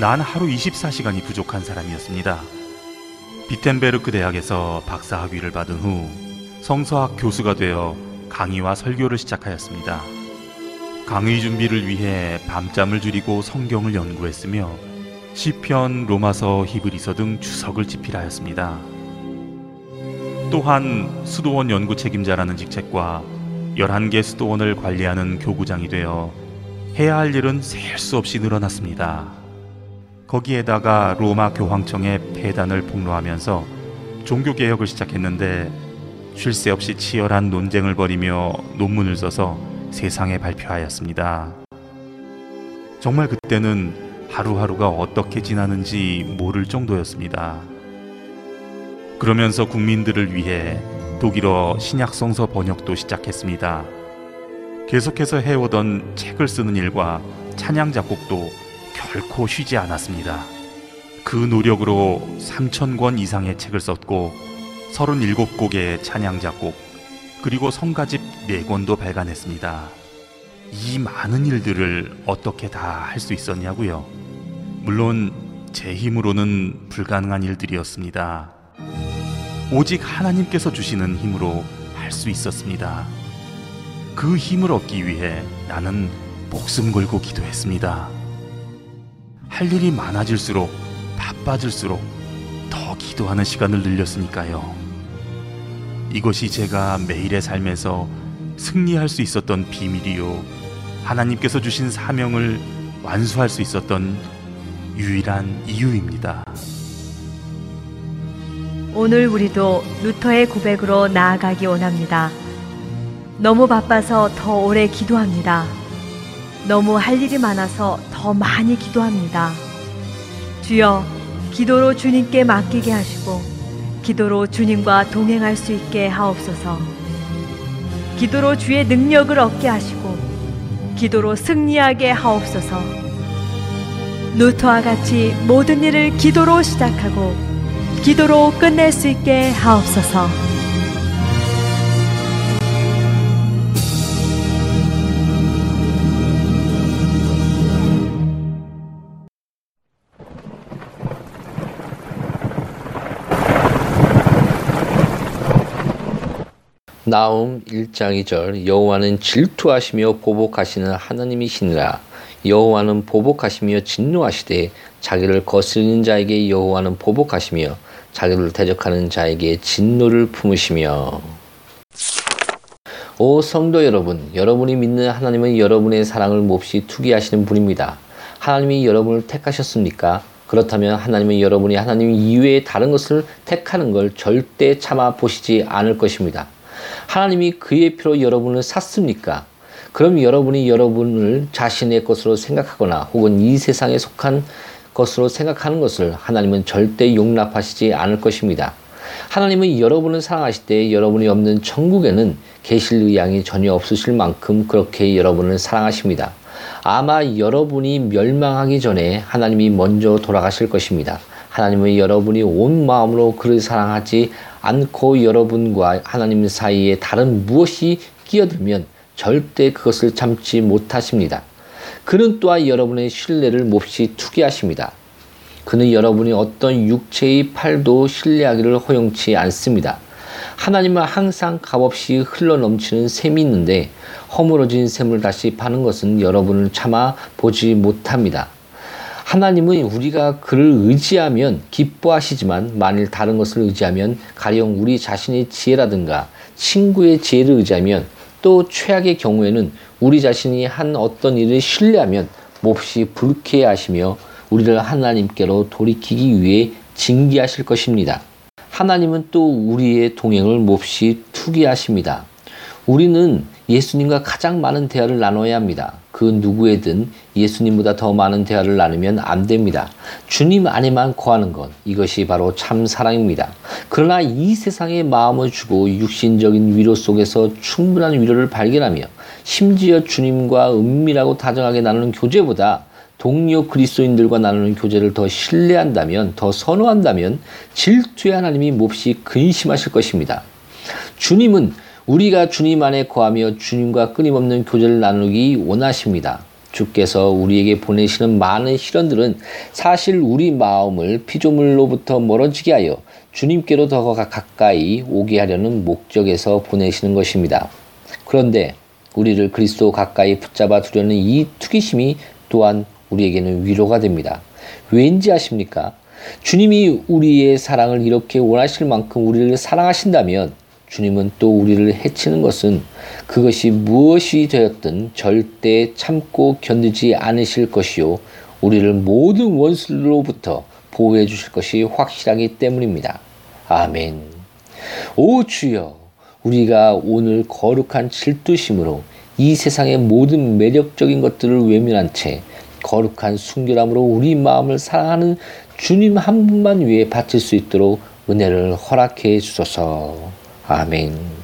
난 하루 24시간이 부족한 사람이었습니다. 비텐베르크 대학에서 박사 학위를 받은 후 성서학 교수가 되어 강의와 설교를 시작하였습니다. 강의 준비를 위해 밤잠을 줄이고 성경을 연구했으며 시편, 로마서, 히브리서 등 주석을 집필하였습니다. 또한 수도원 연구 책임자라는 직책과 11개 수도원을 관리하는 교구장이 되어 해야 할 일은 셀 수 없이 늘어났습니다. 거기에다가 로마 교황청에 폐단을 폭로하면서 종교개혁을 시작했는데 쉴 새 없이 치열한 논쟁을 벌이며 논문을 써서 세상에 발표하였습니다. 정말 그때는 하루하루가 어떻게 지나는지 모를 정도였습니다. 그러면서 국민들을 위해 독일어 신약성서 번역도 시작했습니다. 계속해서 해오던 책을 쓰는 일과 찬양 작곡도 결코 쉬지 않았습니다. 그 노력으로 3,000권 이상의 책을 썼고 37곡의 찬양 작곡, 그리고 성가집 4권도 발간했습니다. 이 많은 일들을 어떻게 다 할 수 있었냐고요? 물론 제 힘으로는 불가능한 일들이었습니다. 오직 하나님께서 주시는 힘으로 할 수 있었습니다. 그 힘을 얻기 위해 나는 목숨 걸고 기도했습니다. 할 일이 많아질수록 바빠질수록 더 기도하는 시간을 늘렸으니까요. 이것이 제가 매일의 삶에서 승리할 수 있었던 비밀이요. 하나님께서 주신 사명을 완수할 수 있었던 유일한 이유입니다. 오늘 우리도 루터의 고백으로 나아가기 원합니다. 너무 바빠서 더 오래 기도합니다. 너무 할 일이 많아서 더 많이 기도합니다. 주여, 기도로 주님께 맡기게 하시고, 기도로 주님과 동행할 수 있게 하옵소서. 기도로 주의 능력을 얻게 하시고, 기도로 승리하게 하옵소서. 루터와 같이 모든 일을 기도로 시작하고, 기도로 끝낼 수 있게 하옵소서. 나움 1장 2절 여호와는 질투하시며 보복하시는 하나님이시니라 여호와는 보복하시며 진노하시되 자기를 거스르는 자에게 여호와는 보복하시며 자기를 대적하는 자에게 진노를 품으시며 오 성도 여러분 여러분이 믿는 하나님은 여러분의 사랑을 몹시 투기하시는 분입니다 하나님이 여러분을 택하셨습니까? 그렇다면 하나님은 여러분이 하나님 이외에 다른 것을 택하는 걸 절대 참아 보시지 않을 것입니다. 하나님이 그의 피로 여러분을 샀습니까? 그럼 여러분이 여러분을 자신의 것으로 생각하거나 혹은 이 세상에 속한 것으로 생각하는 것을 하나님은 절대 용납하시지 않을 것입니다. 하나님은 여러분을 사랑하실 때 여러분이 없는 천국에는 계실 의향이 전혀 없으실 만큼 그렇게 여러분을 사랑하십니다. 아마 여러분이 멸망하기 전에 하나님이 먼저 돌아가실 것입니다. 하나님은 여러분이 온 마음으로 그를 사랑하지 않고 여러분과 하나님 사이에 다른 무엇이 끼어들면 절대 그것을 참지 못하십니다. 그는 또한 여러분의 신뢰를 몹시 투기하십니다. 그는 여러분이 어떤 육체의 팔도 신뢰하기를 허용치 않습니다. 하나님은 항상 값없이 흘러넘치는 샘이 있는데 허물어진 샘을 다시 파는 것은 여러분을 참아 보지 못합니다. 하나님은 우리가 그를 의지하면 기뻐하시지만 만일 다른 것을 의지하면 가령 우리 자신의 지혜라든가 친구의 지혜를 의지하면 또 최악의 경우에는 우리 자신이 한 어떤 일을 신뢰하면 몹시 불쾌하시며 우리를 하나님께로 돌이키기 위해 징계하실 것입니다. 하나님은 또 우리의 동행을 몹시 투기하십니다. 우리는 예수님과 가장 많은 대화를 나눠야 합니다. 그 누구에든 예수님보다 더 많은 대화를 나누면 안 됩니다. 주님 안에만 거하는 것, 이것이 바로 참 사랑입니다. 그러나 이 세상에 마음을 주고 육신적인 위로 속에서 충분한 위로를 발견하며 심지어 주님과 은밀하고 다정하게 나누는 교제보다 동료 그리스도인들과 나누는 교제를 더 신뢰한다면, 더 선호한다면 질투의 하나님이 몹시 근심하실 것입니다. 주님은 우리가 주님 안에 거하며 주님과 끊임없는 교제를 나누기 원하십니다. 주께서 우리에게 보내시는 많은 시련들은 사실 우리 마음을 피조물로부터 멀어지게 하여 주님께로 더 가까이 오게 하려는 목적에서 보내시는 것입니다. 그런데 우리를 그리스도 가까이 붙잡아 두려는 이 투기심이 또한 우리에게는 위로가 됩니다. 왠지 아십니까? 주님이 우리의 사랑을 이렇게 원하실 만큼 우리를 사랑하신다면 주님은 또 우리를 해치는 것은 그것이 무엇이 되었든 절대 참고 견디지 않으실 것이요. 우리를 모든 원수로부터 보호해 주실 것이 확실하기 때문입니다. 아멘. 오 주여, 우리가 오늘 거룩한 질투심으로 이 세상의 모든 매력적인 것들을 외면한 채 거룩한 순결함으로 우리 마음을 사랑하는 주님 한 분만 위해 바칠 수 있도록 은혜를 허락해 주소서. 아멘.